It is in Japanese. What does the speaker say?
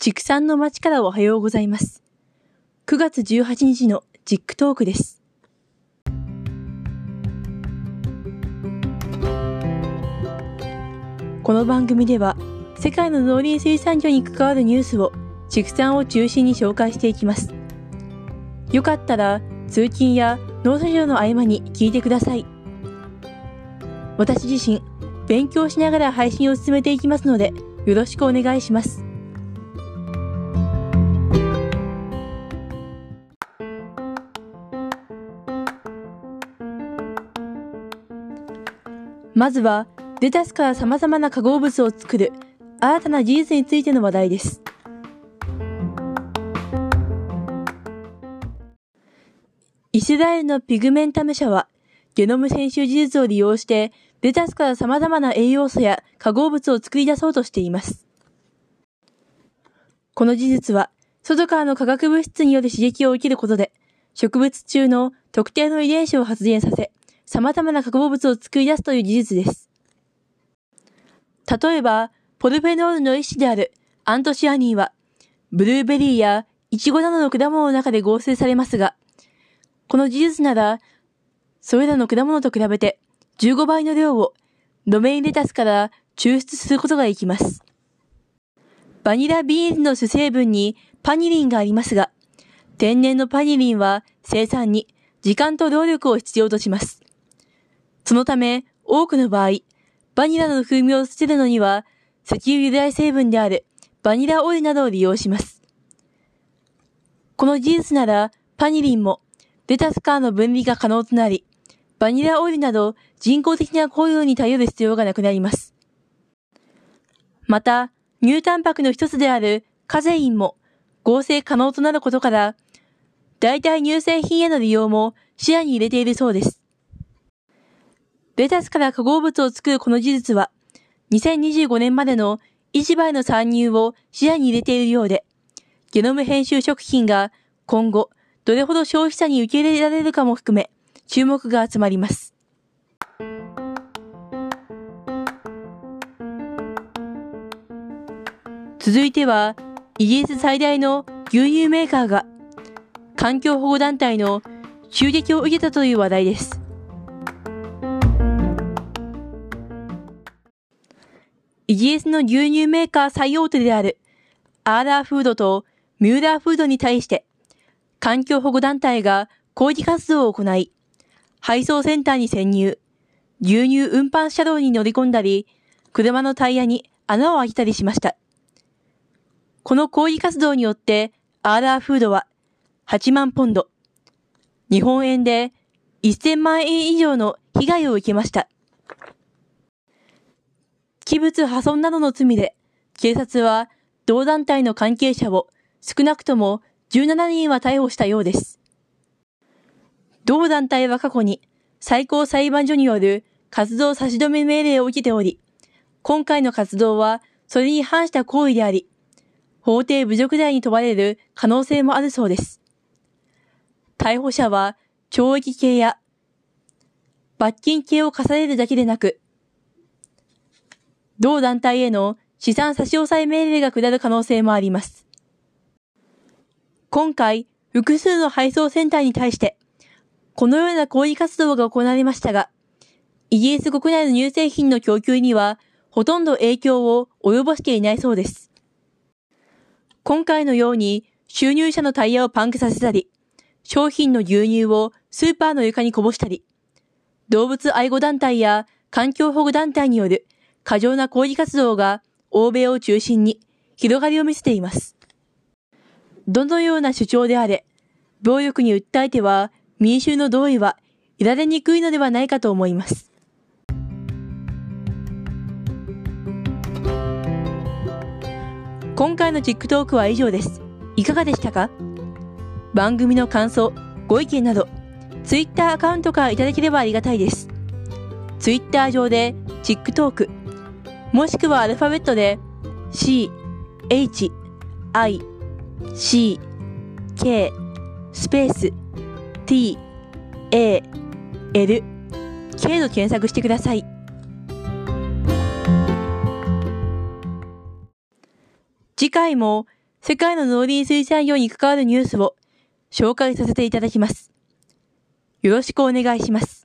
畜産の町からおはようございます。9月18日のジックトークです。この番組では、世界の農林水産業に関わるニュースを畜産を中心に紹介していきます。よかったら通勤や農作業の合間に聞いてください。私自身、勉強しながら配信を進めていきますので、よろしくお願いします。まずは、レタスから様々な化合物を作る新たな技術についての話題です。イスラエルのピグメンタム社は、ゲノム編集技術を利用して、レタスから様々な栄養素や化合物を作り出そうとしています。この技術は、外からの化学物質による刺激を受けることで、植物中の特定の遺伝子を発現させ、様々な化合物を作り出すという技術です。例えば、ポルフェノールの一種であるアントシアニンは、ブルーベリーやイチゴなどの果物の中で合成されますが、この技術なら、それらの果物と比べて15倍の量をロメインレタスから抽出することができます。バニラビーンの主成分にパニリンがありますが、天然のパニリンは生産に時間と労力を必要とします。そのため、多くの場合、バニラの風味を捨てるのには、石油由来成分であるバニラオイルなどを利用します。この技術なら、パニリンもレタスカーの分離が可能となり、バニラオイルなど人工的な香料に頼る必要がなくなります。また、乳タンパクの一つであるカゼインも合成可能となることから、代替乳製品への利用も視野に入れているそうです。レタスから化合物を作るこの技術は、2025年までの市場への参入を視野に入れているようで、ゲノム編集食品が今後どれほど消費者に受け入れられるかも含め、注目が集まります。続いては、イギリス最大の牛乳メーカーが、環境保護団体の襲撃を受けたという話題です。ギリスの牛乳メーカー最大手である、アーラーフードとミューラーフードに対して、環境保護団体が抗議活動を行い、配送センターに潜入、牛乳運搬車両に乗り込んだり、車のタイヤに穴を開けたりしました。この抗議活動によって、アーラーフードは8万ポンド、日本円で1000万円以上の被害を受けました。器物破損などの罪で、警察は同団体の関係者を少なくとも17人は逮捕したようです。同団体は過去に最高裁判所による活動差し止め命令を受けており、今回の活動はそれに反した行為であり、法廷侮辱罪に問われる可能性もあるそうです。逮捕者は懲役刑や罰金刑を課されるだけでなく、同団体への資産差し押さえ命令が下る可能性もあります。今回、複数の配送センターに対して、このような抗議活動が行われましたが、イギリス国内の乳製品の供給には、ほとんど影響を及ぼしていないそうです。今回のように、収入者のタイヤをパンクさせたり、商品の牛乳をスーパーの床にこぼしたり、動物愛護団体や環境保護団体による過剰な抗議活動が欧米を中心に広がりを見せています。どのような主張であれ、暴力に訴えては民衆の同意はいられにくいのではないかと思います。今回の TikTok は以上です。いかがでしたか？番組の感想、ご意見など、Twitter アカウントからいただければありがたいです。Twitter 上で TikTok、もしくはアルファベットで C、H、I、C、K、スペース、T、A、L、K と検索してください。次回も世界の農林水産業に関わるニュースを紹介させていただきます。よろしくお願いします。